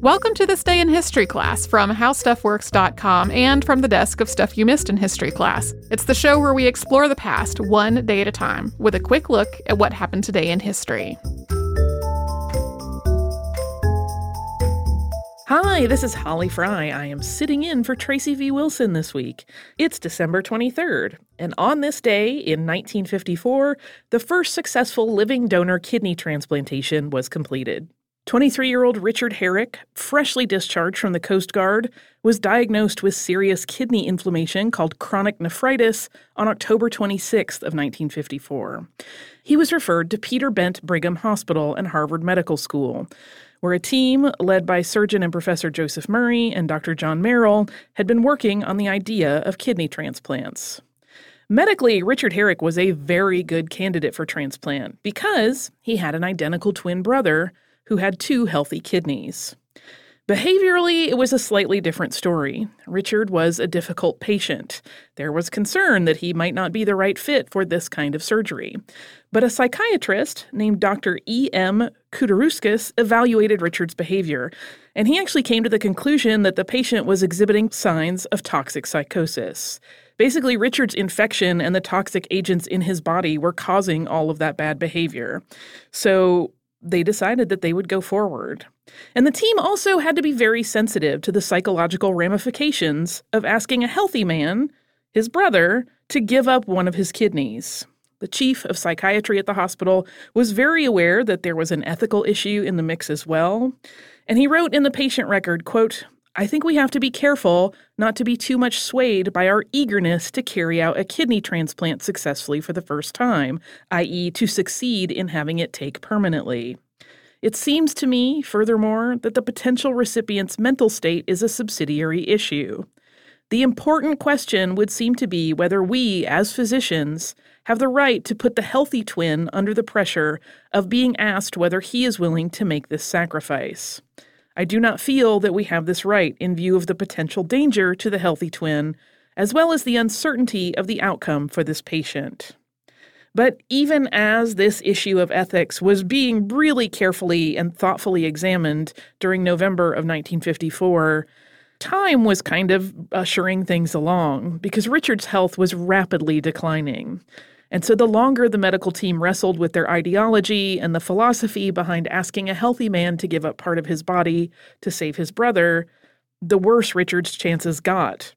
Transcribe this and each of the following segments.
Welcome to this day in history class from howstuffworks.com and from the desk of Stuff You Missed in History class. It's the show where we explore the past one day at a time with a quick look at what happened today in history. Hi, this is Holly Fry. I am sitting in for Tracy V. Wilson this week. It's December 23rd, and on this day in 1954, the first successful living donor kidney transplantation was completed. 23 year old Richard Herrick, freshly discharged from the Coast Guard, was diagnosed with serious kidney inflammation called chronic nephritis on October 26th of 1954. He was referred to Peter Bent Brigham Hospital and Harvard Medical School where a team led by surgeon and professor Joseph Murray and Dr. John Merrill had been working on the idea of kidney transplants. Medically, Richard Herrick was a very good candidate for transplant because he had an identical twin brother who had two healthy kidneys. Behaviorally, it was a slightly different story. Richard was a difficult patient. There was concern that he might not be the right fit for this kind of surgery. But a psychiatrist named Dr. E.M. Kudaruskis evaluated Richard's behavior, and he actually came to the conclusion that the patient was exhibiting signs of toxic psychosis. Basically, Richard's infection and the toxic agents in his body were causing all of that bad behavior. So they decided that they would go forward. And the team also had to be very sensitive to the psychological ramifications of asking a healthy man, his brother, to give up one of his kidneys. The chief of psychiatry at the hospital was very aware that there was an ethical issue in the mix as well, and he wrote in the patient record, quote, I think we have to be careful not to be too much swayed by our eagerness to carry out a kidney transplant successfully for the first time, i.e., to succeed in having it take permanently. It seems to me, furthermore, that the potential recipient's mental state is a subsidiary issue. The important question would seem to be whether we, as physicians, have the right to put the healthy twin under the pressure of being asked whether he is willing to make this sacrifice. I do not feel that we have this right in view of the potential danger to the healthy twin, as well as the uncertainty of the outcome for this patient. But even as this issue of ethics was being really carefully and thoughtfully examined during November of 1954, time was kind of ushering things along because Richard's health was rapidly declining. And so, the longer the medical team wrestled with their ideology and the philosophy behind asking a healthy man to give up part of his body to save his brother, the worse Richard's chances got.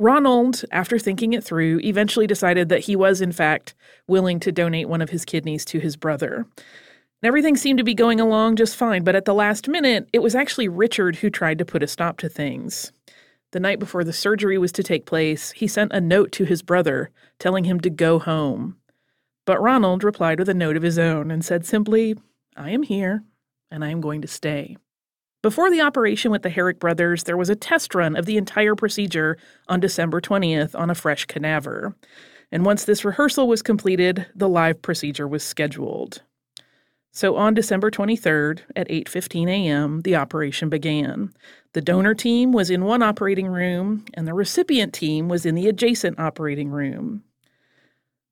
Ronald, after thinking it through, eventually decided that he was, in fact, willing to donate one of his kidneys to his brother. Everything seemed to be going along just fine, but at the last minute, it was actually Richard who tried to put a stop to things. The night before the surgery was to take place, he sent a note to his brother telling him to go home. But Ronald replied with a note of his own and said simply, I am here, and I am going to stay. Before the operation with the Herrick brothers, there was a test run of the entire procedure on December 20th on a fresh cadaver. And once this rehearsal was completed, the live procedure was scheduled. So on December 23rd at 8:15 a.m., the operation began. The donor team was in one operating room and the recipient team was in the adjacent operating room.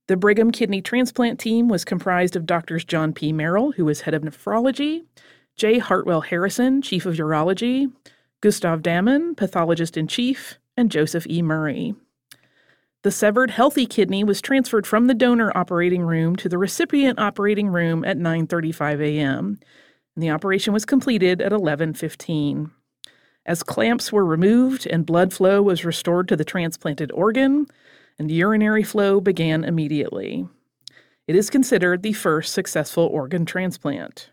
The Brigham kidney transplant team was comprised of doctors John P. Merrill, who was head of nephrology, J. Hartwell Harrison, chief of urology, Gustav Dammin, pathologist in chief, and Joseph E. Murray. The severed healthy kidney was transferred from the donor operating room to the recipient operating room at 9:35 a.m. And the operation was completed at 11:15. As clamps were removed and blood flow was restored to the transplanted organ, and urinary flow began immediately. It is considered the first successful organ transplant.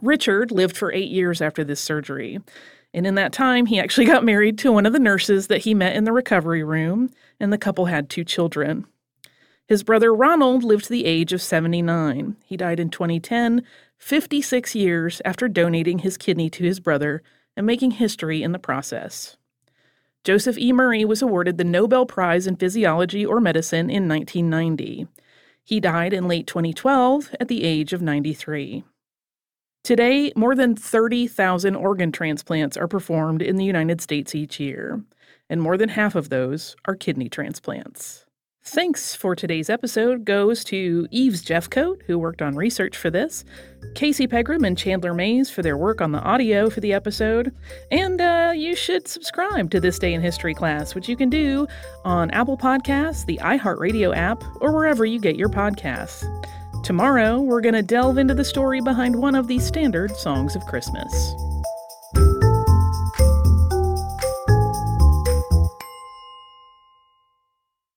Richard lived for eight years after this surgery, and in that time, he actually got married to one of the nurses that he met in the recovery room, and the couple had two children. His brother Ronald lived to the age of 79. He died in 2010, 56 years after donating his kidney to his brother and making history in the process. Joseph E. Murray was awarded the Nobel Prize in Physiology or Medicine in 1990. He died in late 2012 at the age of 93. Today, more than 30,000 organ transplants are performed in the United States each year, and more than half of those are kidney transplants. Thanks for today's episode goes to Eves Jeffcoat, who worked on research for this, Casey Pegram and Chandler Mays for their work on the audio for the episode, and uh, you should subscribe to This Day in History class, which you can do on Apple Podcasts, the iHeartRadio app, or wherever you get your podcasts. Tomorrow, we're going to delve into the story behind one of the standard songs of Christmas.